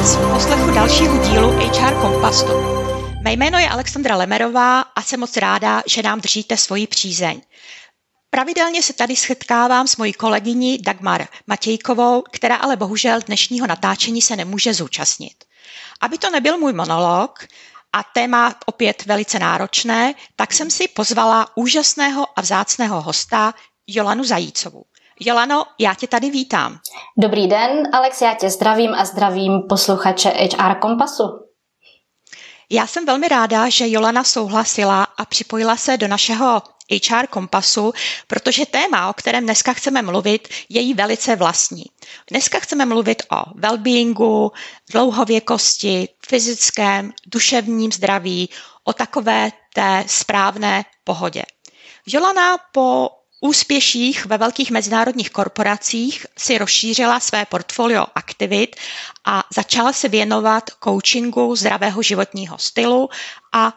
vás u poslechu dalšího dílu HR Kompastu. Mé jméno je Alexandra Lemerová a jsem moc ráda, že nám držíte svoji přízeň. Pravidelně se tady setkávám s mojí kolegyní Dagmar Matějkovou, která ale bohužel dnešního natáčení se nemůže zúčastnit. Aby to nebyl můj monolog a téma opět velice náročné, tak jsem si pozvala úžasného a vzácného hosta Jolanu Zajícovou. Jolano, já tě tady vítám. Dobrý den, Alex, já tě zdravím a zdravím posluchače HR Kompasu. Já jsem velmi ráda, že Jolana souhlasila a připojila se do našeho HR Kompasu, protože téma, o kterém dneska chceme mluvit, je jí velice vlastní. Dneska chceme mluvit o wellbeingu, dlouhověkosti, fyzickém, duševním zdraví, o takové té správné pohodě. Jolana po úspěších ve velkých mezinárodních korporacích si rozšířila své portfolio aktivit a začala se věnovat coachingu zdravého životního stylu a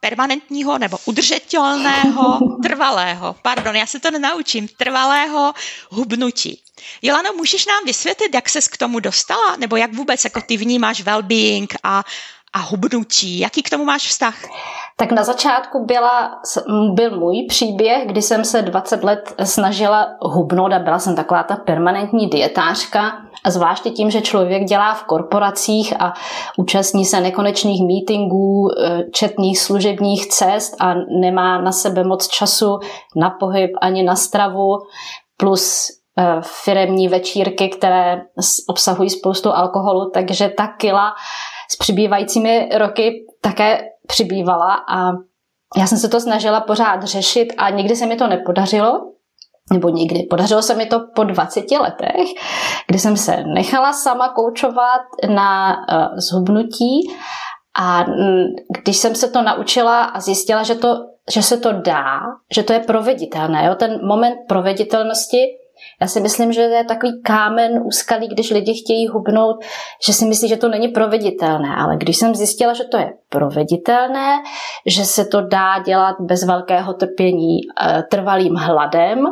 permanentního nebo udržitelného, trvalého, pardon, já se to nenaučím, trvalého hubnutí. Jolano, můžeš nám vysvětlit, jak ses k tomu dostala, nebo jak vůbec jako ty vnímáš well-being a, a hubnutí? Jaký k tomu máš vztah? Tak na začátku byla, byl můj příběh, kdy jsem se 20 let snažila hubnout a byla jsem taková ta permanentní dietářka. A zvláště tím, že člověk dělá v korporacích a účastní se nekonečných meetingů, eh, četných služebních cest a nemá na sebe moc času na pohyb ani na stravu, plus eh, firemní večírky, které obsahují spoustu alkoholu, takže ta kila s přibývajícími roky také přibývala a já jsem se to snažila pořád řešit a nikdy se mi to nepodařilo, nebo nikdy. Podařilo se mi to po 20 letech, kdy jsem se nechala sama koučovat na uh, zhubnutí a když jsem se to naučila a zjistila, že, to, že se to dá, že to je proveditelné, jo? ten moment proveditelnosti já si myslím, že to je takový kámen úskalý, když lidi chtějí hubnout, že si myslí, že to není proveditelné. Ale když jsem zjistila, že to je proveditelné, že se to dá dělat bez velkého trpění eh, trvalým hladem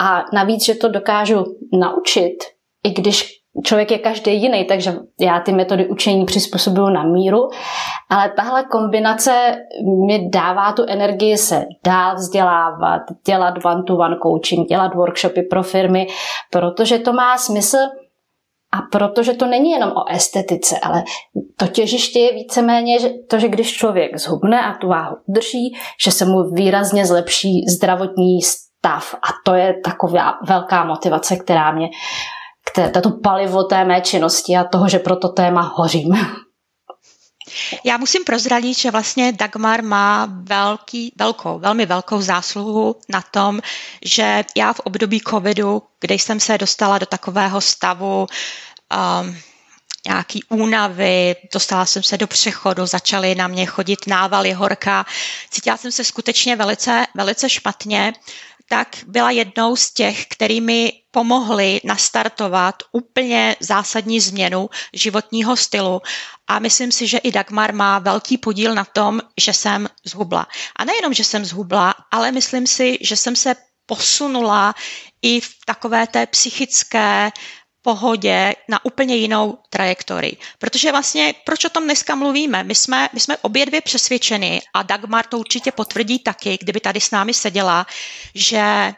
a navíc, že to dokážu naučit, i když člověk je každý jiný, takže já ty metody učení přizpůsobuju na míru, ale tahle kombinace mi dává tu energii se dál vzdělávat, dělat one-to-one coaching, dělat workshopy pro firmy, protože to má smysl a protože to není jenom o estetice, ale to těžiště je víceméně to, že když člověk zhubne a tu váhu drží, že se mu výrazně zlepší zdravotní stav. A to je taková velká motivace, která mě tato palivo té mé činnosti a toho, že pro to téma hořím. Já musím prozradit, že vlastně Dagmar má velký, velkou, velmi velkou zásluhu na tom, že já v období covidu, kdy jsem se dostala do takového stavu um, nějaký únavy, dostala jsem se do přechodu, začaly na mě chodit návaly horka, cítila jsem se skutečně velice, velice špatně, tak byla jednou z těch, kterými pomohli nastartovat úplně zásadní změnu životního stylu a myslím si, že i Dagmar má velký podíl na tom, že jsem zhubla. A nejenom, že jsem zhubla, ale myslím si, že jsem se posunula i v takové té psychické pohodě na úplně jinou trajektorii. Protože vlastně, proč o tom dneska mluvíme? My jsme, my jsme obě dvě přesvědčeni a Dagmar to určitě potvrdí taky, kdyby tady s námi seděla, že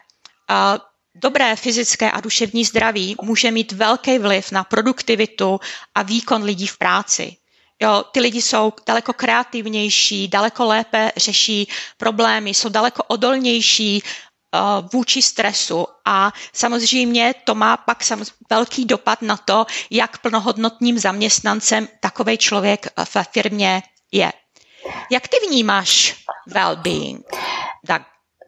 uh, dobré fyzické a duševní zdraví může mít velký vliv na produktivitu a výkon lidí v práci. Jo, ty lidi jsou daleko kreativnější, daleko lépe řeší problémy, jsou daleko odolnější vůči stresu a samozřejmě to má pak velký dopad na to, jak plnohodnotným zaměstnancem takový člověk ve firmě je. Jak ty vnímáš well-being? Tak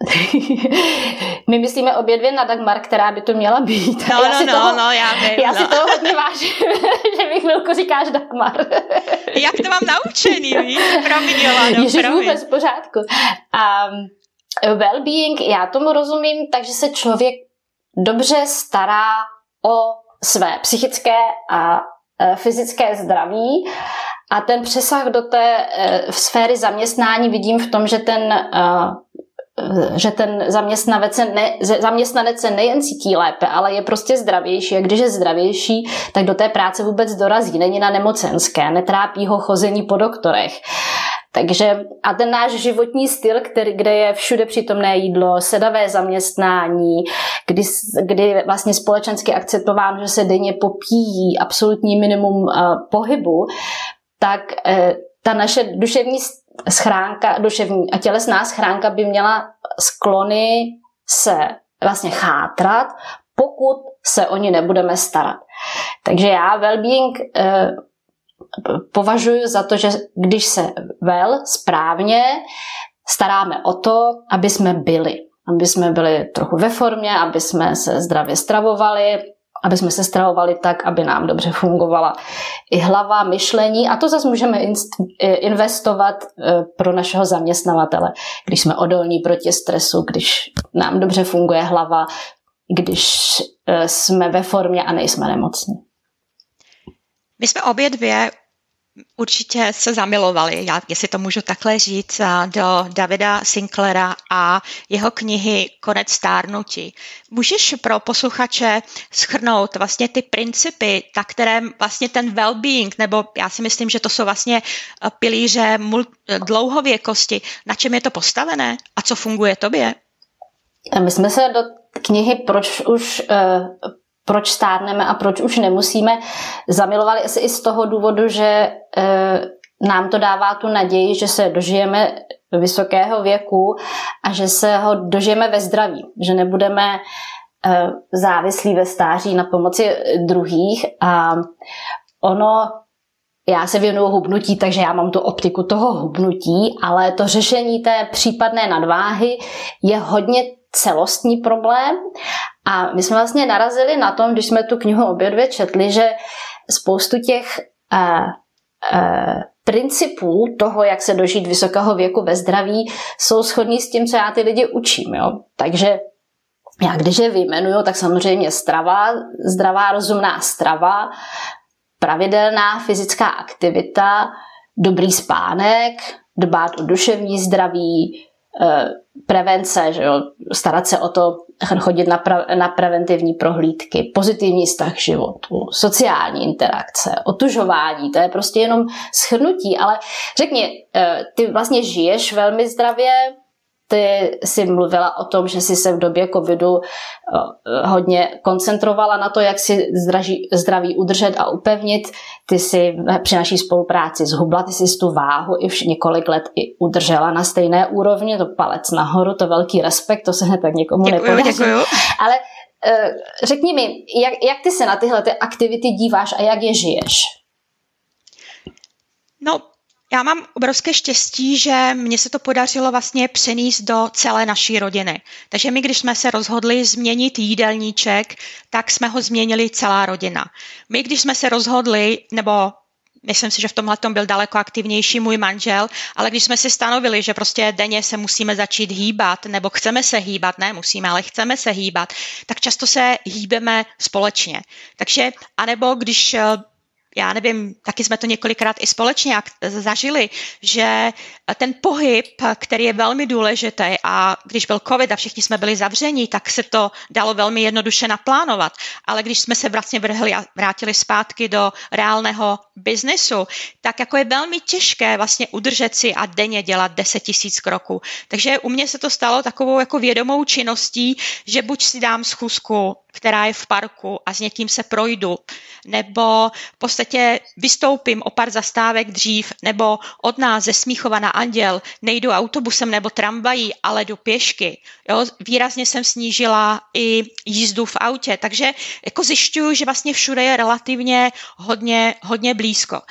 My myslíme obě dvě na Dagmar, která by to měla být. No, já no, no, toho, no, já vím. Já no. si toho hodně vážím, že mi chvilku říkáš Dagmar. Jak to mám naučený, víš? Promiň, Jolano, Ježiš, vůbec v pořádku. Um, well-being, já tomu rozumím, takže se člověk dobře stará o své psychické a e, fyzické zdraví a ten přesah do té uh, sféry zaměstnání vidím v tom, že ten uh, že ten zaměstnanec se, ne, zaměstnanec se nejen cítí lépe, ale je prostě zdravější. A když je zdravější, tak do té práce vůbec dorazí. Není na nemocenské, netrápí ho chození po doktorech. Takže a ten náš životní styl, který, kde je všude přítomné jídlo, sedavé zaměstnání, kdy, kdy vlastně společensky akceptováno, že se denně popíjí absolutní minimum uh, pohybu, tak uh, ta naše duševní schránka, duševní a tělesná schránka by měla sklony se vlastně chátrat, pokud se o ní nebudeme starat. Takže já well-being uh, považuji za to, že když se vel správně staráme o to, aby jsme byli. Aby jsme byli trochu ve formě, aby jsme se zdravě stravovali, aby jsme se stravovali tak, aby nám dobře fungovala i hlava, myšlení a to zase můžeme investovat e, pro našeho zaměstnavatele, když jsme odolní proti stresu, když nám dobře funguje hlava, když e, jsme ve formě a nejsme nemocní. My jsme obě dvě určitě se zamilovali, já, jestli to můžu takhle říct, do Davida Sinclaira a jeho knihy Konec stárnutí. Můžeš pro posluchače schrnout vlastně ty principy, na kterém vlastně ten well-being, nebo já si myslím, že to jsou vlastně pilíře dlouhověkosti, na čem je to postavené a co funguje tobě? My jsme se do knihy Proč už uh, proč stárneme a proč už nemusíme, zamilovali asi i z toho důvodu, že e, nám to dává tu naději, že se dožijeme vysokého věku a že se ho dožijeme ve zdraví, že nebudeme e, závislí ve stáří na pomoci druhých. A ono já se věnuju hubnutí, takže já mám tu optiku toho hubnutí, ale to řešení té případné nadváhy je hodně celostní problém a my jsme vlastně narazili na tom, když jsme tu knihu obě dvě četli, že spoustu těch uh, uh, principů toho, jak se dožít vysokého věku ve zdraví, jsou shodní s tím, co já ty lidi učím. Jo? Takže já když je vyjmenuju, tak samozřejmě strava, zdravá rozumná strava, pravidelná fyzická aktivita, dobrý spánek, dbát o duševní zdraví, prevence, že jo, starat se o to, chodit na, pra, na preventivní prohlídky, pozitivní vztah k životu, sociální interakce, otužování, to je prostě jenom schrnutí, ale řekni, eh, ty vlastně žiješ velmi zdravě, ty si mluvila o tom, že jsi se v době covidu eh, hodně koncentrovala na to, jak si zdraží, zdraví udržet a upevnit. Ty si při naší spolupráci zhubla, ty si tu váhu i už několik let i udržela na stejné úrovni, to palec nahoru, to velký respekt, to se hned tak někomu děkuju, nepodaří. Děkuju. Ale eh, řekni mi, jak, jak ty se na tyhle ty aktivity díváš a jak je žiješ? No, já mám obrovské štěstí, že mně se to podařilo vlastně přenést do celé naší rodiny. Takže my, když jsme se rozhodli změnit jídelníček, tak jsme ho změnili celá rodina. My, když jsme se rozhodli, nebo myslím si, že v tomhle tom byl daleko aktivnější můj manžel, ale když jsme si stanovili, že prostě denně se musíme začít hýbat, nebo chceme se hýbat, ne musíme, ale chceme se hýbat, tak často se hýbeme společně. Takže, anebo když já nevím, taky jsme to několikrát i společně zažili, že ten pohyb, který je velmi důležitý a když byl covid a všichni jsme byli zavření, tak se to dalo velmi jednoduše naplánovat. Ale když jsme se vlastně vrhli a vrátili zpátky do reálného biznesu, tak jako je velmi těžké vlastně udržet si a denně dělat 10 tisíc kroků. Takže u mě se to stalo takovou jako vědomou činností, že buď si dám schůzku která je v parku a s někým se projdu, nebo v podstatě vystoupím o pár zastávek dřív, nebo od nás ze Smíchova na Anděl nejdu autobusem nebo tramvají, ale jdu pěšky. Jo? Výrazně jsem snížila i jízdu v autě, takže jako zjišťuju, že vlastně všude je relativně hodně, hodně blízko.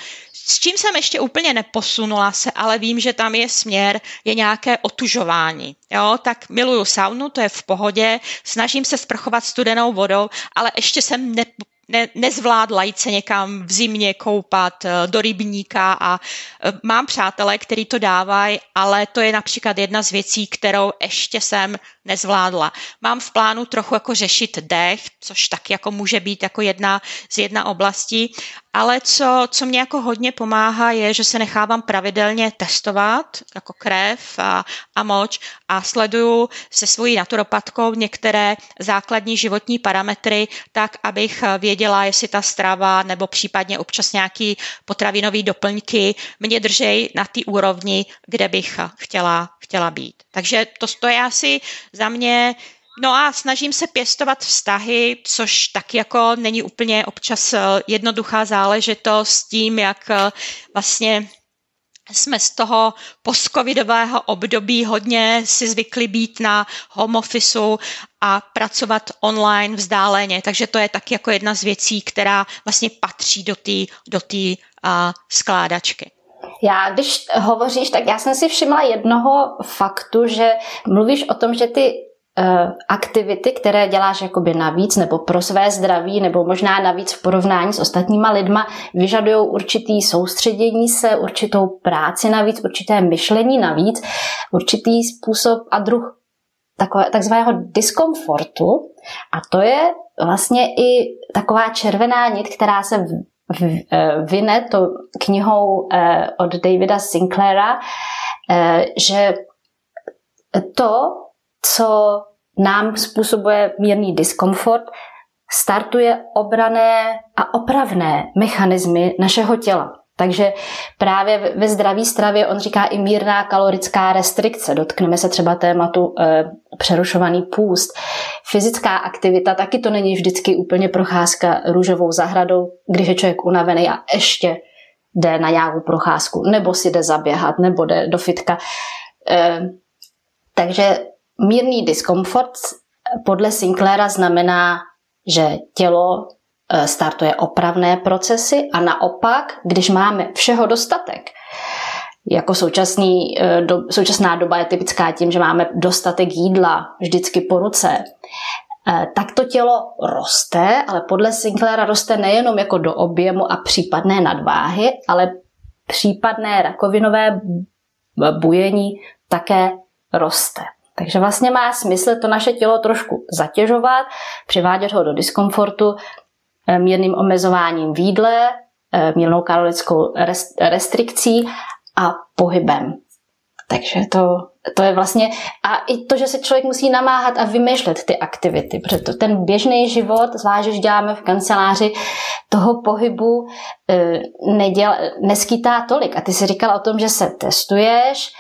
S čím jsem ještě úplně neposunula se, ale vím, že tam je směr, je nějaké otužování. Jo, tak miluju saunu, to je v pohodě, snažím se sprchovat studenou vodou, ale ještě jsem ne, ne, nezvládla jít se někam v zimě koupat eh, do rybníka a eh, mám přátelé, který to dávají, ale to je například jedna z věcí, kterou ještě jsem nezvládla. Mám v plánu trochu jako řešit dech, což tak jako může být jako jedna z jedna oblastí, ale co, co mě jako hodně pomáhá je, že se nechávám pravidelně testovat jako krev a, a moč a sleduju se svojí naturopatkou některé základní životní parametry tak, abych věděla, jestli ta strava nebo případně občas nějaký potravinový doplňky mě držej na té úrovni, kde bych chtěla, chtěla být. Takže to, to je asi za mě No a snažím se pěstovat vztahy, což tak jako není úplně občas eh, jednoduchá záležitost s tím, jak eh, vlastně jsme z toho postcovidového období hodně si zvykli být na home officeu a pracovat online vzdáleně. Takže to je tak jako jedna z věcí, která vlastně patří do té do uh, skládačky. Já, když hovoříš, tak já jsem si všimla jednoho faktu, že mluvíš o tom, že ty aktivity, které děláš jakoby navíc nebo pro své zdraví nebo možná navíc v porovnání s ostatníma lidma, vyžadují určitý soustředění se, určitou práci navíc, určité myšlení navíc, určitý způsob a druh takové, takzvaného diskomfortu. A to je vlastně i taková červená nit, která se Eh, vyne to knihou eh, od Davida Sinclaira, eh, že to, co nám způsobuje mírný diskomfort, startuje obrané a opravné mechanismy našeho těla. Takže právě ve zdraví stravě on říká i mírná kalorická restrikce. Dotkneme se třeba tématu e, přerušovaný půst. Fyzická aktivita taky to není vždycky úplně procházka růžovou zahradou, když je člověk unavený a ještě jde na nějakou procházku, nebo si jde zaběhat, nebo jde do fitka. E, takže mírný diskomfort podle Sinclaira znamená, že tělo Eh, startuje opravné procesy a naopak, když máme všeho dostatek, jako současný, eh, do, současná doba je typická tím, že máme dostatek jídla vždycky po ruce, eh, tak to tělo roste, ale podle Sinclaira roste nejenom jako do objemu a případné nadváhy, ale případné rakovinové bujení také roste. Takže vlastně má smysl to naše tělo trošku zatěžovat, přivádět ho do diskomfortu Eh, mírným omezováním v jídle, eh, mírnou kalorickou restrikcí a pohybem. Takže to, to je vlastně, a i to, že se člověk musí namáhat a vymýšlet ty aktivity, protože to, ten běžný život, zvlášť, když děláme v kanceláři, toho pohybu e, neděl, neskýtá tolik. A ty si říkal o tom, že se testuješ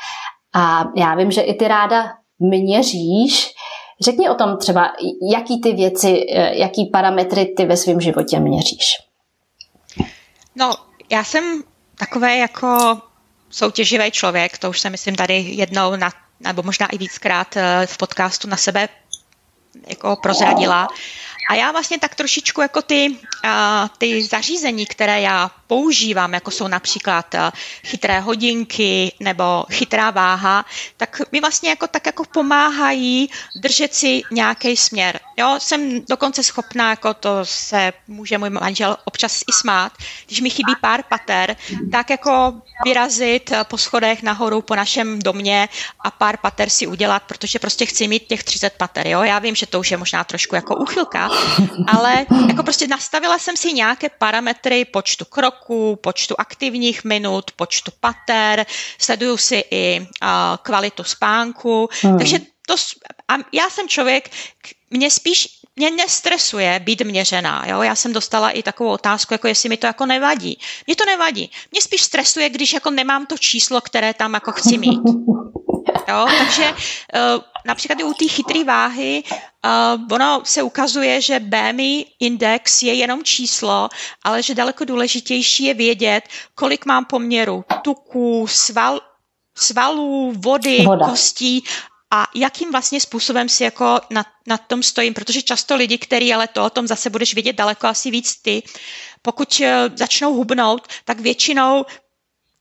a já vím, že i ty ráda měříš, Řekni o tom třeba, jaký ty věci, eh, jaký parametry ty ve svém životě měříš. No, já jsem takové jako soutěživý člověk, to už jsem myslím tady jednou na, nebo možná i víckrát eh, v podcastu na sebe jako prozradila. A já vlastně tak trošičku jako ty, ty zařízení, které já používám, jako jsou například chytré hodinky nebo chytrá váha, tak mi vlastně jako tak jako pomáhají držet si nějaký směr. Jo, jsem dokonce schopná, jako to se může můj manžel občas i smát, když mi chybí pár pater, tak jako vyrazit po schodech nahoru po našem domě a pár pater si udělat, protože prostě chci mít těch 30 pater. Jo? Já vím, že to už je možná trošku jako uchylka, ale jako prostě nastavila jsem si nějaké parametry počtu kroků, počtu aktivních minut, počtu pater, sleduju si i uh, kvalitu spánku, hmm. takže to, a já jsem člověk, mě spíš mě nestresuje být měřená. Jo? Já jsem dostala i takovou otázku, jako jestli mi to jako nevadí. Mě to nevadí. Mě spíš stresuje, když jako nemám to číslo, které tam jako chci mít. Jo? Takže uh, například i u té chytré váhy uh, ono se ukazuje, že BMI index je jenom číslo, ale že daleko důležitější je vědět, kolik mám poměru tuků, sval, svalů, vody, Voda. kostí a jakým vlastně způsobem si jako na, na tom stojím, protože často lidi, kteří ale to o tom zase budeš vědět daleko asi víc ty, pokud eh, začnou hubnout, tak většinou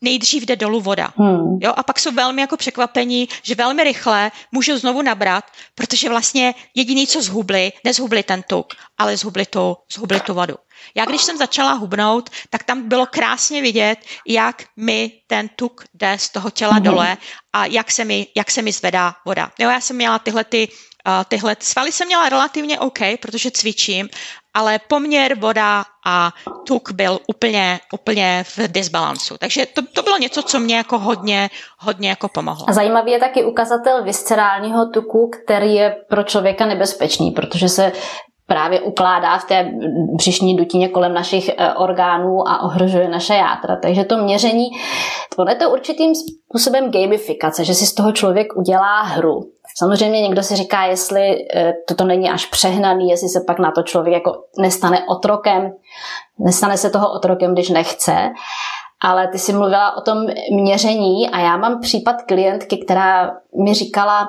nejdřív jde dolů voda. Hmm. Jo, a pak jsou velmi jako překvapení, že velmi rychle můžou znovu nabrat, protože vlastně jediný, co zhubli, nezhubli ten tuk, ale zhubli tu, zhubli tu vodu. Já když jsem začala hubnout, tak tam bylo krásně vidět, jak mi ten tuk jde z toho těla hmm. dole a jak se mi, jak se mi zvedá voda. Jo, já jsem měla tyhle ty Uh, tyhle svaly jsem měla relativně OK, protože cvičím, ale poměr voda a tuk byl úplně, úplně v disbalancu. Takže to, to bylo něco, co mě jako hodně, hodně jako pomohlo. A zajímavý je taky ukazatel viscerálního tuku, který je pro člověka nebezpečný, protože se právě ukládá v té břišní dutině kolem našich eh, orgánů a ohrožuje naše játra. Takže to měření, to je to určitým způsobem gamifikace, že si z toho člověk udělá hru. Samozřejmě někdo si říká, jestli eh, toto není až přehnaný, jestli se pak na to člověk jako nestane otrokem, nestane se toho otrokem, když nechce. Ale ty jsi mluvila o tom měření a já mám případ klientky, která mi říkala,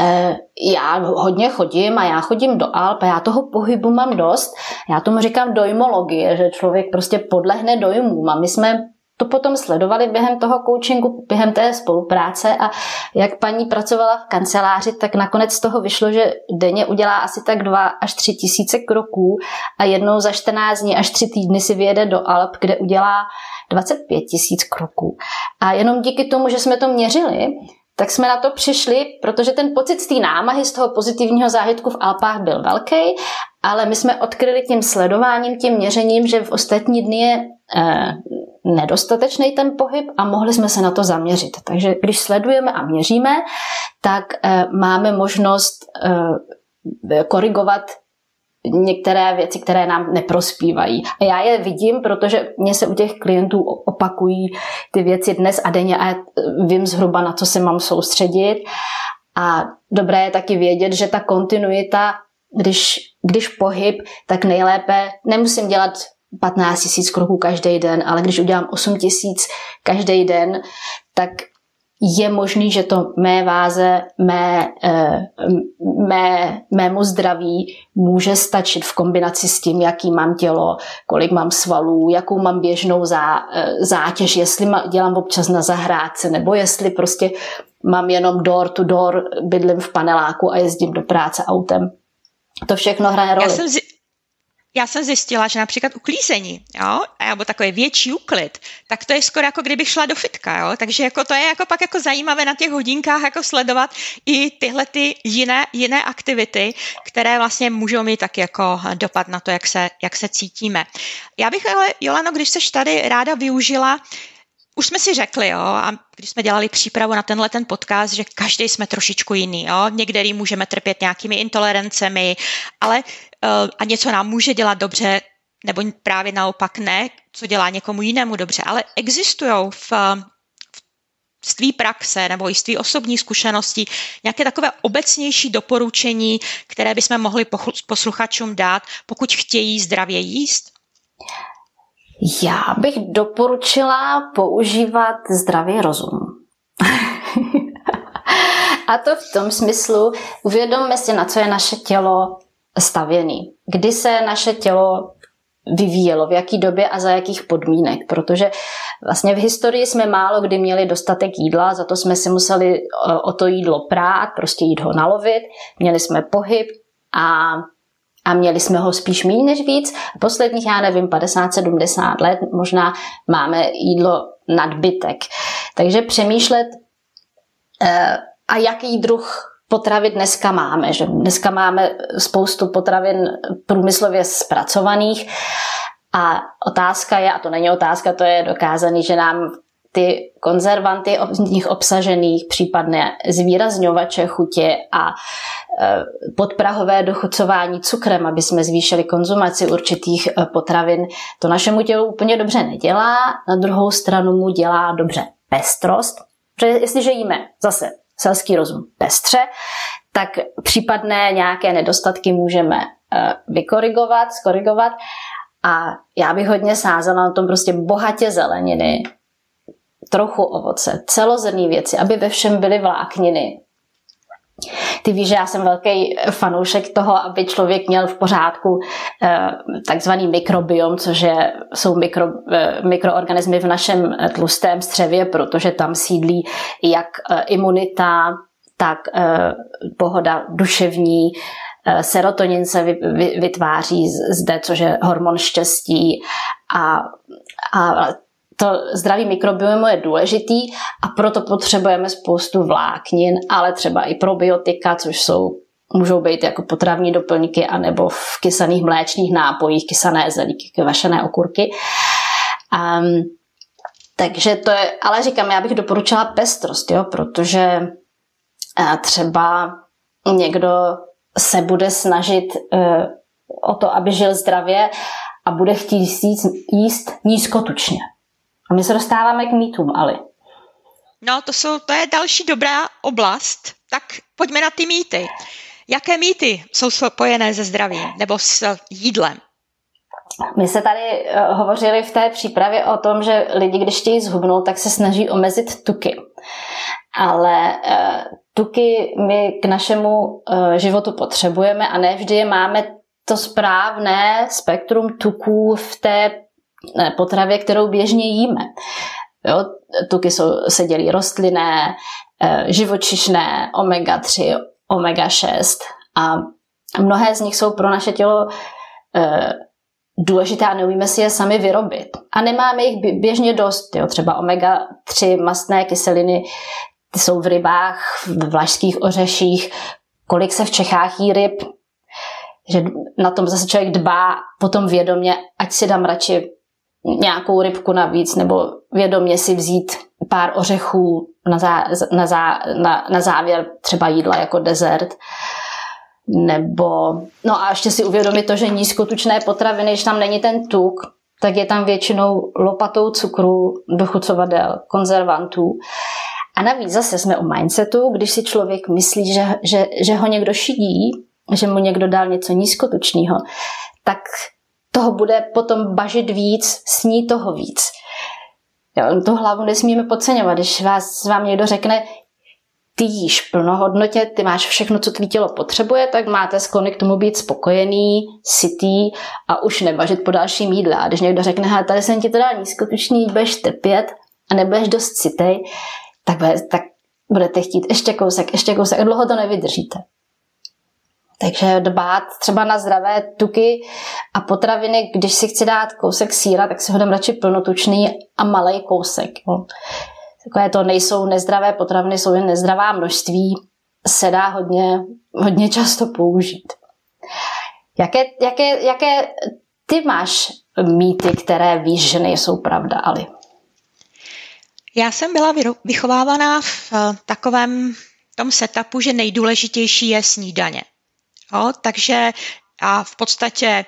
Eh, já hodně chodím a já chodím do Alp a já toho pohybu mám dost. Já tomu říkám dojmologie, že člověk prostě podlehne dojmům a my jsme to potom sledovali během toho coachingu, během té spolupráce a jak paní pracovala v kanceláři, tak nakonec z toho vyšlo, že denně udělá asi tak 2 až 3 tisíce kroků a jednou za 14 dní až 3 týdny si vyjede do Alp, kde udělá 25 tisíc kroků. A jenom díky tomu, že jsme to měřili, tak jsme na to přišli, protože ten pocit z té námahy, z toho pozitivního zážitku v Alpách byl velký, ale my jsme odkryli tím sledováním, tím měřením, že v ostatní dny je eh, nedostatečný ten pohyb a mohli jsme se na to zaměřit. Takže když sledujeme a měříme, tak eh, máme možnost eh, korigovat některé věci, které nám neprospívají. A já je vidím, protože mě se u těch klientů opakují ty věci dnes a denně a vím zhruba, na co se mám soustředit. A dobré je taky vědět, že ta kontinuita, když, když pohyb, tak nejlépe nemusím dělat 15 tisíc kroků každý den, ale když udělám 8 tisíc každý den, tak je možný, že to mé váze, mé, eh, mé, mému zdraví může stačit v kombinaci s tím, jaký mám tělo, kolik mám svalů, jakou mám běžnou zá, eh, zátěž, jestli dělám občas na zahrádce, nebo jestli prostě mám jenom door to door, bydlím v paneláku a jezdím do práce autem. To všechno hraje roli. Já jsem, já jsem zjistila, že například uklízení, jo, nebo takový větší úklid, tak to je skoro jako kdybych šla do fitka, jo, takže jako to je jako pak jako zajímavé na těch hodinkách jako sledovat i tyhle ty jiné, jiné aktivity, které vlastně můžou mít tak jako dopad na to, jak se, jak se cítíme. Já bych ale, Jolano, když seš tady ráda využila už jsme si řekli, jo, a když jsme dělali přípravu na tenhle ten podcast, že každý jsme trošičku jiný, jo, některý můžeme trpět nějakými intolerancemi, ale a něco nám může dělat dobře, nebo právě naopak ne, co dělá někomu jinému dobře, ale existují v, z tvý praxe nebo i z tvý osobní zkušenosti nějaké takové obecnější doporučení, které bychom mohli posluchačům dát, pokud chtějí zdravě jíst? Já bych doporučila používat zdravý rozum. A to v tom smyslu, uvědomme si, na co je naše tělo stavěný. Kdy se naše tělo vyvíjelo, v jaký době a za jakých podmínek, protože vlastně v historii jsme málo kdy měli dostatek jídla, za to jsme si museli eh, o to jídlo prát, prostě jít ho nalovit, měli jsme pohyb a a měli jsme ho spíš méně než víc. Posledních, já nevím, 50-70 let možná máme jídlo nadbytek. Takže přemýšlet, eh, a jaký druh potravy dneska máme. Že dneska máme spoustu potravin průmyslově zpracovaných a otázka je, a to není otázka, to je dokázaný, že nám ty konzervanty v nich obsažených, případné zvýrazňovače chutě a e, podprahové dochucování cukrem, aby jsme zvýšili konzumaci určitých e, potravin, to našemu tělu úplně dobře nedělá. Na druhou stranu mu dělá dobře pestrost, protože jestliže jíme zase selský rozum pestře, tak případné nějaké nedostatky můžeme e, vykorigovat, skorigovat a já bych hodně sázela na tom prostě bohatě zeleniny, trochu ovoce, celozrnné věci, aby ve všem byly vlákniny. Ty víš, že já jsem velký fanoušek toho, aby člověk měl v pořádku eh, takzvaný mikrobiom, což je, jsou mikro, eh, mikroorganismy v našem tlustém střevě, protože tam sídlí jak eh, imunita, tak pohoda duševní, serotonin se vytváří zde, což je hormon štěstí. A, a to zdraví mikrobiomu je důležitý a proto potřebujeme spoustu vláknin, ale třeba i probiotika, což jsou můžou být jako potravní doplňky anebo v kysaných mléčných nápojích, kysané zelíky, kvašené okurky. Um, takže to je, ale říkám, já bych doporučila pestrost, jo, protože třeba někdo se bude snažit uh, o to, aby žil zdravě a bude chtít jíst, jíst nízkotučně. A my se dostáváme k mýtům, Ali. No, to, jsou, to je další dobrá oblast. Tak pojďme na ty mýty. Jaké mýty jsou spojené se zdravím nebo s jídlem? My se tady uh, hovořili v té přípravě o tom, že lidi, když chtějí zhubnout, tak se snaží omezit tuky. Ale uh, tuky my k našemu uh, životu potřebujeme a ne vždy je máme to správné spektrum tuků v té potravě, kterou běžně jíme. Jo, tuky jsou, se dělí rostlinné, eh, živočišné, omega-3, omega-6 a mnohé z nich jsou pro naše tělo eh, důležité a neumíme si je sami vyrobit. A nemáme jich běžně dost. Jo. Třeba omega-3 mastné kyseliny ty jsou v rybách, v vlašských ořeších. Kolik se v Čechách jí ryb, že na tom zase člověk dbá potom vědomě, ať si dám radši nějakou rybku navíc nebo vědomě si vzít pár ořechů na, zá, na, zá, na, na závěr třeba jídla jako dezert. Nebo, no a ještě si uvědomit to, že nízkotučné potraviny, když tam není ten tuk, tak je tam většinou lopatou cukru, dochucovadel, konzervantů. A navíc zase jsme o mindsetu, když si člověk myslí, že, že, že ho někdo šidí, že mu někdo dal něco nízkotučného, tak toho bude potom bažit víc, sní toho víc. Jo, tu hlavu nesmíme podceňovat. Když vás, vám někdo řekne, ty jíš plnohodnotě, ty máš všechno, co tvý tělo potřebuje, tak máte sklony k tomu být spokojený, sytý a už nebažit po dalším jídle. A když někdo řekne, tady jsem ti to dal nízkotučný, budeš trpět a nebudeš dost sytej, tak, bude, tak budete chtít ještě kousek, ještě kousek dlouho to nevydržíte. Takže dbát třeba na zdravé tuky a potraviny, když si chci dát kousek síra, tak si ho dám radši plnotučný a malý kousek. Takové to nejsou nezdravé potraviny, jsou jen nezdravá množství, se dá hodně, hodně často použít. Jaké, jaké, jaké ty máš mýty, které víš, že nejsou pravda, Ali? Já jsem byla vychovávaná v eh, takovém tom setupu, že nejdůležitější je snídaně. Jo, takže a v podstatě, e,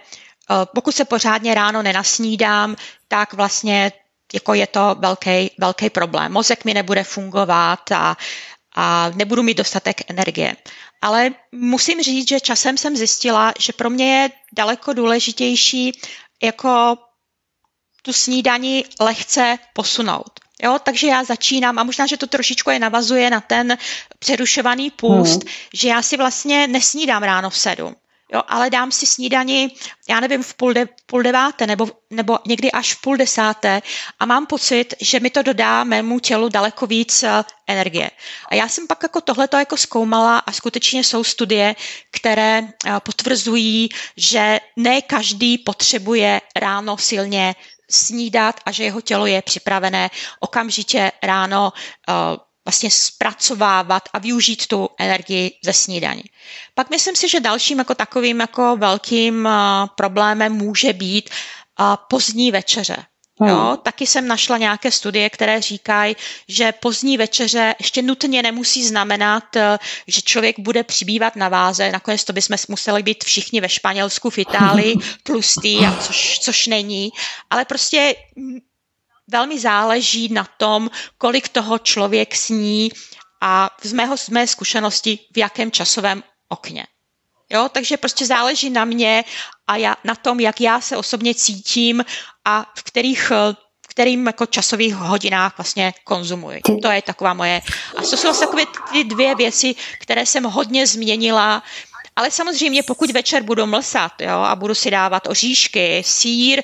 pokud se pořádně ráno nenasnídám, tak vlastně jako je to velký, velký problém. Mozek mi nebude fungovat a, a nebudu mít dostatek energie. Ale musím říct, že časem jsem zjistila, že pro mě je daleko důležitější jako tu snídani lehce posunout. Jo, takže já začínám, a možná, že to trošičku je navazuje na ten přerušovaný půst, hmm. že já si vlastně nesnídám ráno v sedm. Jo, ale dám si snídani, já nevím, v půl, de, půl deváté nebo, nebo někdy až v půl desáté a mám pocit, že mi to dodá mému tělu daleko víc eh, energie. A já jsem pak jako tohleto jako zkoumala a skutečně jsou studie, které eh, potvrzují, že ne každý potřebuje ráno silně snídat a že jeho tělo je připravené okamžitě ráno uh, vlastně zpracovávat a využít tu energii ze snídaní. Pak myslím si, že dalším jako takovým jako velkým uh, problémem může být uh, pozdní večeře. Jo, hmm. taky jsem našla nějaké studie, které říkají, že pozdní večeře ještě nutně nemusí znamenat, eh, že člověk bude přibývat na váze. Nakonec to bychom museli být všichni ve Španělsku, v Itálii tlustý, a což, což není. Ale prostě velmi záleží na tom, kolik toho člověk sní a z, mého, z mé zkušenosti v jakém časovém okně. Jo, takže prostě záleží na mě a já, na tom, jak já se osobně cítím a v kterých, v kterým jako časových hodinách vlastně konzumuji. To je taková moje. A to jsou vlastně takové ty dvě věci, které jsem hodně změnila ale samozřejmě, pokud večer budu mlsat jo, a budu si dávat oříšky, sír,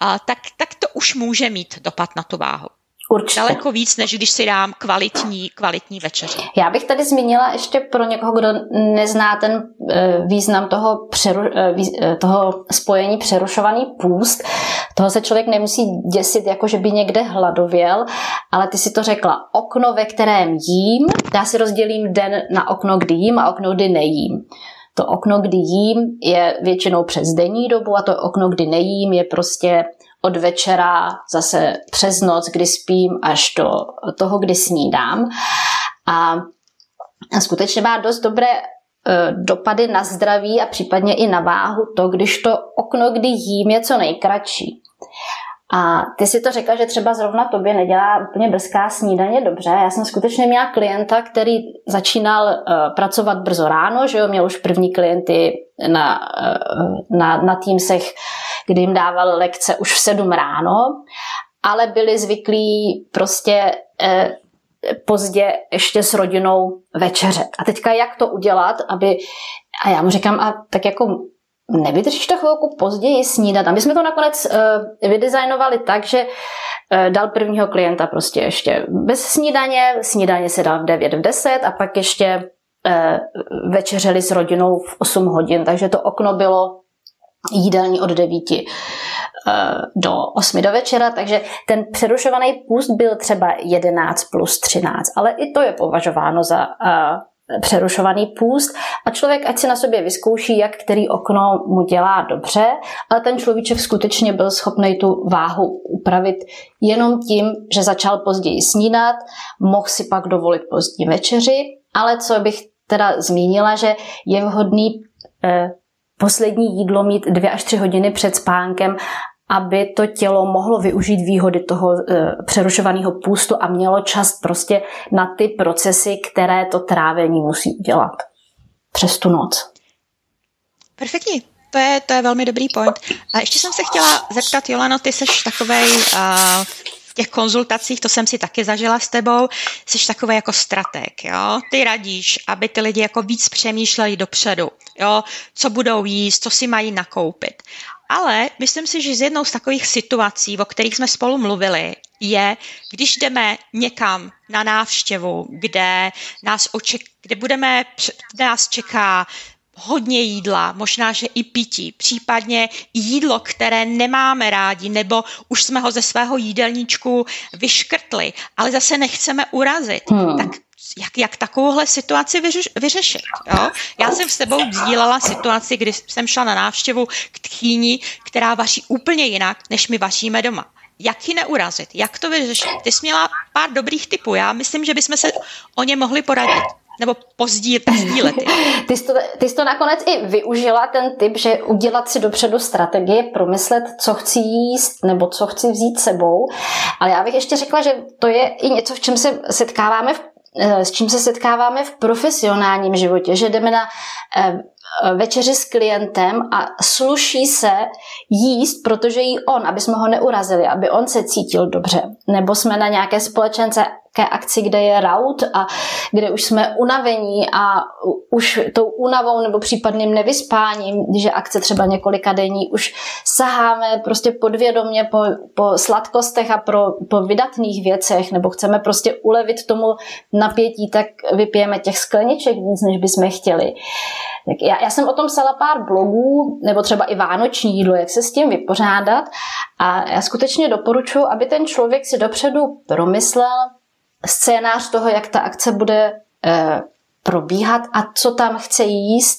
a tak, tak to už může mít dopad na tu váhu. Určitě. Daleko víc, než když si dám kvalitní, kvalitní večeři. Já bych tady zmínila ještě pro někoho, kdo nezná ten eh, význam toho, přeru, eh, eh, toho spojení přerušovaný půst. Toho se člověk nemusí děsit, jako že by někde hladověl, ale ty si to řekla. Okno, ve kterém jím, já si rozdělím den na okno, kdy jím a okno, kdy nejím. To okno, kdy jím, je většinou přes denní dobu a to okno, kdy nejím, je prostě od večera zase přes noc, kdy spím, až do toho, kdy snídám. A skutečně má dost dobré e, dopady na zdraví a případně i na váhu to, když to okno, kdy jím, je co nejkratší. A ty si to řekla, že třeba zrovna tobě nedělá úplně brzká snídaně dobře. Já jsem skutečně měla klienta, který začínal uh, pracovat brzo ráno, že jo, měl už první klienty na, uh, na, na Teamsech, kdy jim dával lekce už v sedm ráno, ale byli zvyklí prostě uh, pozdě ještě s rodinou večeřet. A teďka jak to udělat, aby a já mu říkám, a tak jako nevydržíš to chvilku později snídat. A my jsme to nakonec uh, vydizajnovali tak, že uh, dal prvního klienta prostě ještě bez snídaně, snídaně se dal v 9, v 10 a pak ještě uh, večeřeli s rodinou v 8 hodin, takže to okno bylo jídelní od 9 do 8 do večera, takže ten přerušovaný půst byl třeba 11 plus 13, ale i to je považováno za přerušovaný půst a člověk ať si na sobě vyzkouší, jak který okno mu dělá dobře, ale ten človíček skutečně byl schopný tu váhu upravit jenom tím, že začal později snídat, mohl si pak dovolit pozdní večeři, ale co bych teda zmínila, že je vhodný eh, poslední jídlo mít dvě až tři hodiny před spánkem aby to tělo mohlo využít výhody toho e, přerušovaného půstu a mělo čas prostě na ty procesy, které to trávení musí udělat přes tu noc. Perfektní. To je, to je velmi dobrý point. A ještě jsem se chtěla zeptat, Jolano, ty jsi takovej uh, v těch konzultacích, to jsem si taky zažila s tebou, jsi takový jako strateg, jo? Ty radíš, aby ty lidi jako víc přemýšleli dopředu, jo? Co budou jíst, co si mají nakoupit. Ale myslím si, že z jednou z takových situací, o kterých jsme spolu mluvili, je, když jdeme někam na návštěvu, kde nás, oček, kde budeme, kde nás čeká hodně jídla, možná, že i pití, případně jídlo, které nemáme rádi, nebo už jsme ho ze svého jídelníčku vyškrtli, ale zase nechceme urazit, hmm. tak jak, jak takovouhle situaci vyřeš, vyřešit. Jo? Já jsem s tebou sdílela situaci, kdy jsem šla na návštěvu k tchýni, která vaří úplně jinak, než my vaříme doma. Jak ji neurazit? Jak to vyřešit? Ty jsi měla pár dobrých typů. Já myslím, že bychom se o ně mohli poradit nebo pozdílet, sdílet. Ty jsi, to, ty jsi to nakonec i využila, ten typ, že udělat si dopředu strategie, promyslet, co chci jíst nebo co chci vzít sebou. Ale já bych ještě řekla, že to je i něco, v čem se setkáváme v s čím se setkáváme v profesionálním životě, že jdeme na eh, večeři s klientem a sluší se jíst, protože jí on, aby jsme ho neurazili, aby on se cítil dobře. Nebo jsme na nějaké společence akci, kde je raut a kde už jsme unavení a už tou únavou nebo případným nevyspáním, je akce třeba několika denní, už saháme prostě podvědomě po, po sladkostech a pro, po vydatných věcech, nebo chceme prostě ulevit tomu napětí, tak vypijeme těch skleniček víc, než bychom chtěli. Tak já, já jsem o tom psala pár blogů, nebo třeba i vánoční jídlo, jak se s tím vypořádat. A já skutečně doporučuji, aby ten člověk si dopředu promyslel scénář toho, jak ta akce bude eh, probíhat a co tam chce jíst.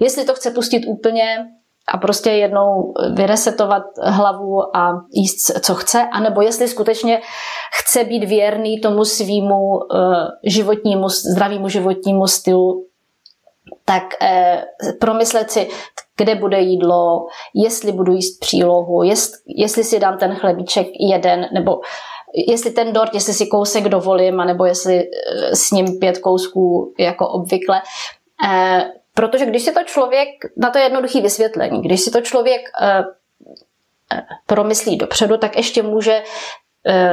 Jestli to chce pustit úplně a prostě jednou vyresetovat hlavu a jíst, co chce, anebo jestli skutečně chce být věrný tomu svýmu eh, životnímu, zdravému životnímu stylu, tak eh, promyslet si, kde bude jídlo, jestli budu jíst přílohu, jest, jestli si dám ten chlebíček jeden, nebo jestli ten dort, jestli si kousek dovolím, anebo jestli eh, s ním pět kousků jako obvykle. Eh, protože když si to člověk, na to je jednoduchý vysvětlení, když si to člověk eh, promyslí dopředu, tak ještě může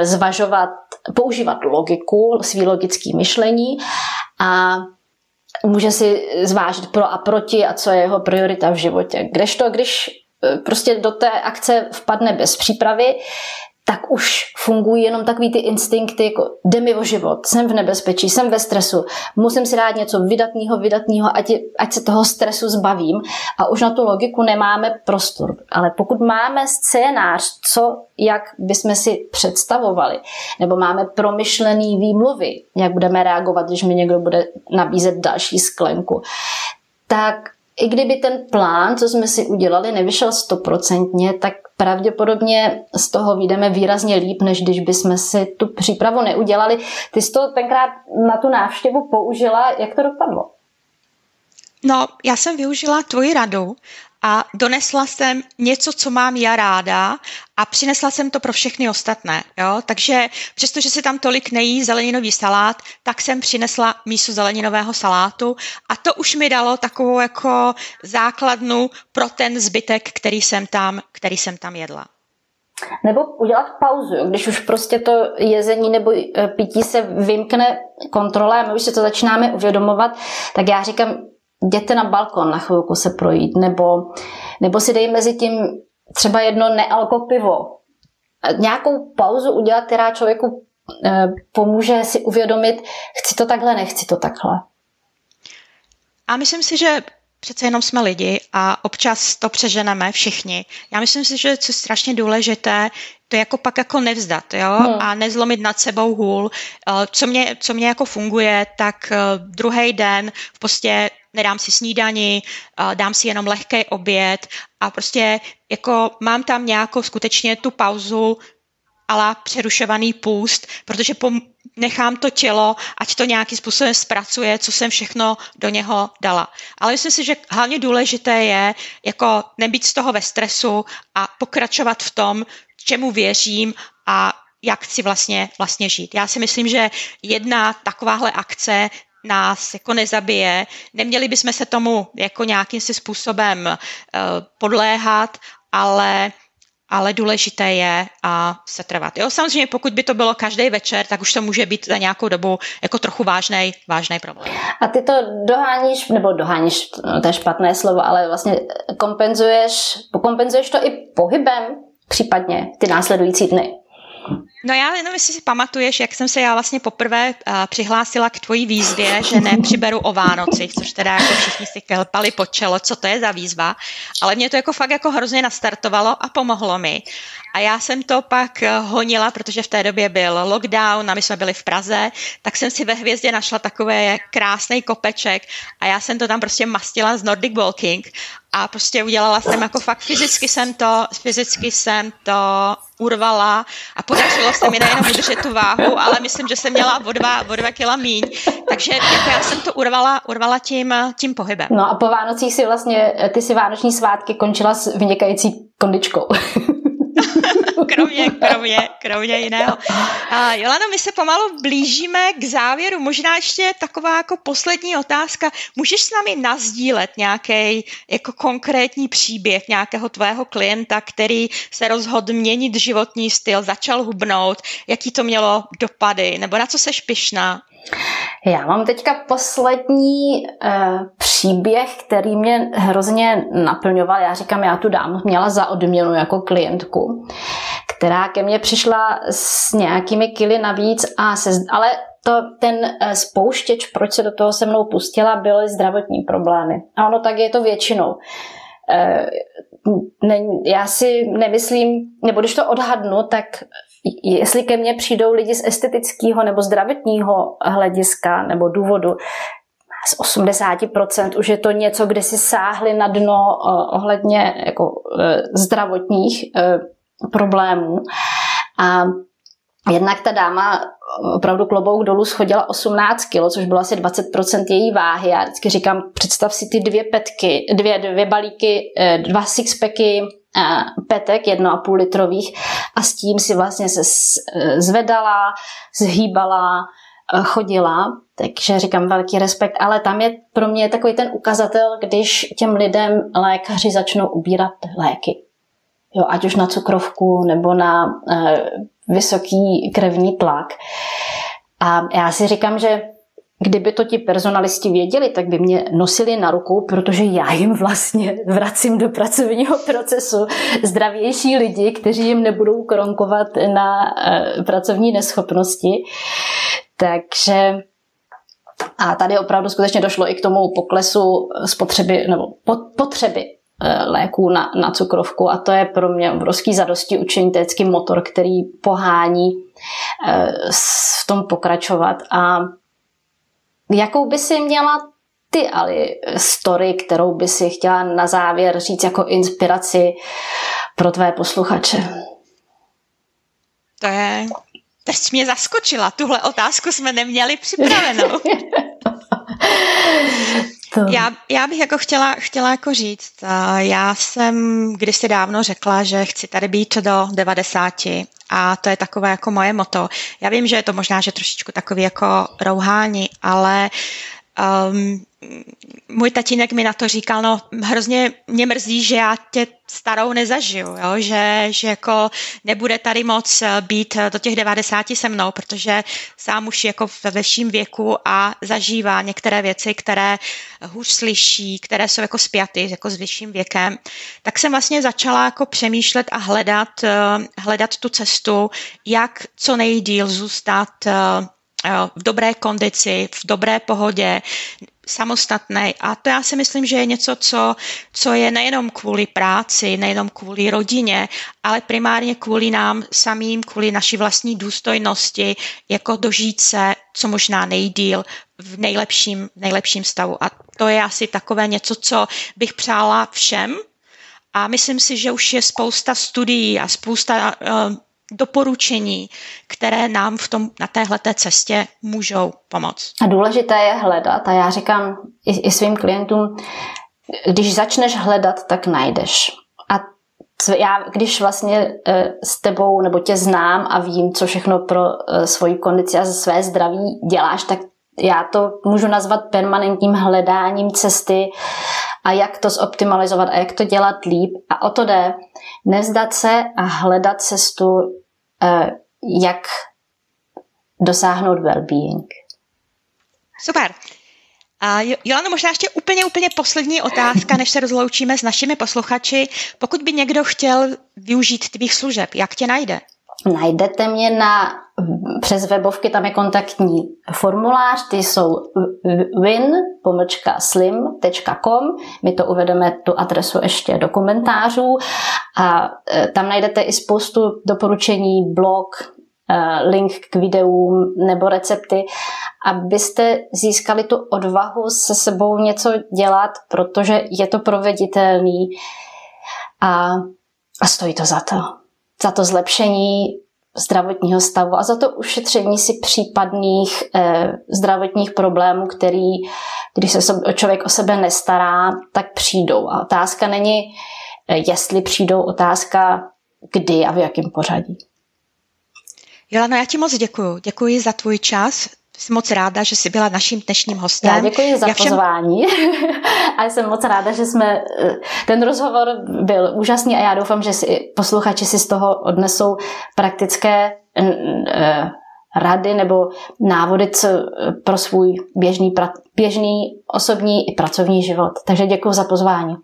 zvažovat, používat logiku, svý logický myšlení a může si zvážit pro a proti a co je jeho priorita v životě. Kdežto, když prostě do té akce vpadne bez přípravy, tak už fungují jenom takový ty instinkty, jako jde mi o život, jsem v nebezpečí, jsem ve stresu, musím si dát něco vydatného, vydatného, ať, ať se toho stresu zbavím a už na tu logiku nemáme prostor. Ale pokud máme scénář, co, jak bychom si představovali, nebo máme promyšlený výmluvy, jak budeme reagovat, když mi někdo bude nabízet další sklenku, tak i kdyby ten plán, co jsme si udělali, nevyšel stoprocentně, tak pravděpodobně z toho vyjdeme výrazně líp, než když bychom si tu přípravu neudělali. Ty jsi to tenkrát na tu návštěvu použila, jak to dopadlo? No, já jsem využila tvoji radu a donesla jsem něco, co mám já ráda a přinesla jsem to pro všechny ostatné. Jo? Takže přestože se tam tolik nejí zeleninový salát, tak jsem přinesla mísu zeleninového salátu a to už mi dalo takovou jako základnu pro ten zbytek, který jsem tam, který jsem tam jedla. Nebo udělat pauzu, když už prostě to jezení nebo e, pití se vymkne kontrole a my už se to začínáme uvědomovat, tak já říkám, jděte na balkon na chvilku se projít, nebo, nebo si dej mezi tím třeba jedno nealko pivo. Nějakou pauzu udělat, která člověku e, pomůže si uvědomit, chci to takhle, nechci to takhle. A myslím si, že přece jenom jsme lidi a občas to přeženeme všichni. Já myslím si, že co je strašně důležité, to je jako pak jako nevzdat, jo, hmm. a nezlomit nad sebou hůl. Eh, co mě, co mě jako funguje, tak eh, druhý den v prostě nedám si snídani, eh, dám si jenom lehký oběd a prostě jako mám tam nějakou skutečně tu pauzu ala přerušovaný půst, protože nechám to tělo, ať to nějakým způsobem zpracuje, co jsem všechno do něho dala. Ale myslím si, že hlavně důležité je jako nebýt z toho ve stresu a pokračovat v tom, čemu věřím a jak chci vlastně, vlastně žít. Já si myslím, že jedna takováhle akce nás jako nezabije. Neměli bychom se tomu jako nějakým si způsobem uh, podléhat, ale ale důležité je a se trvat. Jo, samozřejmě pokud by to bylo každý večer, tak už to může být za nějakou dobu jako trochu vážný, vážný problém. A ty to doháníš, nebo doháníš, to je špatné slovo, ale vlastně kompenzuješ, kompenzuješ to i pohybem, případně ty následující dny. No já jenom, jestli si pamatuješ, jak jsem se já vlastně poprvé uh, přihlásila k tvojí výzvě, že nepřiberu o Vánocích, což teda jako všichni si kelpali po čelo, co to je za výzva, ale mě to jako fakt jako hrozně nastartovalo a pomohlo mi. A já jsem to pak eh, honila, protože v té době byl lockdown a my jsme byli v Praze, tak jsem si ve hvězdě našla takový krásný kopeček a já jsem to tam prostě mastila z Nordic Walking a prostě udělala jsem jako fakt, fyzicky jsem to, fyzicky jsem to urvala a podařilo se mi nejenom udržet tu váhu, ale myslím, že jsem měla o dva, o dva kila míň. Takže jako já jsem to urvala, urvala tím, tím pohybem. No a po Vánocích si vlastně, ty si vánoční svátky končila s vynikající kondičkou. kromě, kromě, kromě jiného. A Jolano, my se pomalu blížíme k závěru. Možná ještě taková jako poslední otázka. Můžeš s námi nazdílet nějaký jako konkrétní příběh nějakého tvého klienta, který se rozhodl měnit životní styl, začal hubnout, jaký to mělo dopady, nebo na co seš pyšná? Já mám teďka poslední uh, příběh, který mě hrozně naplňoval. Já říkám, já tu dámu měla za odměnu jako klientku, která ke mně přišla s nějakými kily navíc, a se, ale to, ten uh, spouštěč, proč se do toho se mnou pustila, byly zdravotní problémy. A ono tak je to většinou. Uh, ne, já si nemyslím, nebo když to odhadnu, tak jestli ke mně přijdou lidi z estetického nebo zdravotního hlediska nebo důvodu, z 80% už je to něco, kde si sáhli na dno uh, ohledně jako, uh, zdravotních uh, problémů. A jednak ta dáma opravdu klobouk dolů schodila 18 kg, což bylo asi 20% její váhy. Já vždycky říkám, představ si ty dvě petky, dvě, dvě balíky, dva sixpacky petek, jedno a půl litrových a s tím si vlastně se zvedala, zhýbala, chodila, takže říkám velký respekt, ale tam je pro mě takový ten ukazatel, když těm lidem lékaři začnou ubírat léky. jo, ať už na cukrovku nebo na uh, vysoký krevní tlak. A já si říkám, že Kdyby to ti personalisti věděli, tak by mě nosili na rukou, protože já jim vlastně vracím do pracovního procesu zdravější lidi, kteří jim nebudou kronkovat na uh, pracovní neschopnosti. Takže a tady opravdu skutečně došlo i k tomu poklesu spotřeby nebo potřeby eh, léků na, na cukrovku. A to je pro mě obrovský zadosti učení, to je motor, který pohání eh, v tom pokračovat. A jakou by si měla ty Ali story, kterou by si chtěla na závěr říct jako inspiraci pro tvé posluchače? To je Teď mě zaskočila, tuhle otázku jsme neměli připravenou. to. Já, já bych jako chtěla, chtěla jako říct, já jsem kdysi dávno řekla, že chci tady být do 90 a to je takové jako moje moto. Já vím, že je to možná, že trošičku takový jako rouhání, ale um, můj tatínek mi na to říkal, no hrozně mě mrzí, že já tě starou nezažiju, jo? Že, že jako nebude tady moc být do těch 90 se mnou, protože sám už jako ve vyšším věku a zažívá některé věci, které hůř slyší, které jsou jako spjaty jako s vyšším věkem, tak jsem vlastně začala jako přemýšlet a hledat, hledat tu cestu, jak co nejdíl zůstat v dobré kondici, v dobré pohodě, samostatné. A to já si myslím, že je něco, co, co je nejenom kvůli práci, nejenom kvůli rodině, ale primárně kvůli nám samým, kvůli naší vlastní důstojnosti, jako dožít se co možná nejdíl v nejlepším, nejlepším stavu. A to je asi takové něco, co bych přála všem. A myslím si, že už je spousta studií a spousta uh, doporučení, které nám v tom, na téhle cestě můžou pomoct. A důležité je hledat a já říkám i, i svým klientům, když začneš hledat, tak najdeš. A já, když vlastně e, s tebou nebo tě znám a vím, co všechno pro e, svoji kondici a své zdraví děláš, tak já to můžu nazvat permanentním hledáním cesty a jak to zoptimalizovat a jak to dělat líp. A o to jde nevzdat se a hledat cestu, eh, jak dosáhnout well-being. Super. A Jolano, možná ještě úplně, úplně poslední otázka, než se rozloučíme s našimi posluchači. Pokud by někdo chtěl využít tvých služeb, jak tě najde? Najdete mě na, přes webovky, tam je kontaktní formulář, ty jsou win-slim.com, my to uvedeme tu adresu ještě do komentářů. A e, tam najdete i spoustu doporučení, blog, e, link k videům nebo recepty, abyste získali tu odvahu se sebou něco dělat, protože je to proveditelný a, a stojí to za to. Za to zlepšení zdravotního stavu a za to ušetření si případných eh, zdravotních problémů, který, když se člověk o sebe nestará, tak přijdou. A otázka není, eh, jestli přijdou, otázka kdy a v jakém pořadí. Jelena, já ti moc děkuji. Děkuji za tvůj čas, jsem moc ráda, že jsi byla naším dnešním hostem. Já děkuji za Já všem... pozvání a jsem moc ráda, že jsme, eh, ten rozhovor byl úžasný a já doufám, že si posluchači si z toho odnesou praktické eh, rady nebo návody pro svůj běžný, běžný osobní i pracovní život. Takže děkuji za pozvání.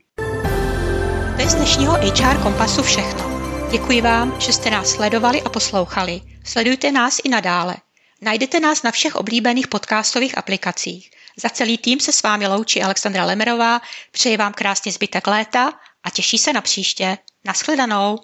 To je z dnešního HR Kompasu všechno. Děkuji vám, že jste nás sledovali a poslouchali. Sledujte nás i nadále. Najdete nás na všech oblíbených podcastových aplikacích. Za celý tým se s vámi loučí Alexandra Lemerová, přeji vám krásný zbytek léta a těší se na příště. Naschledanou.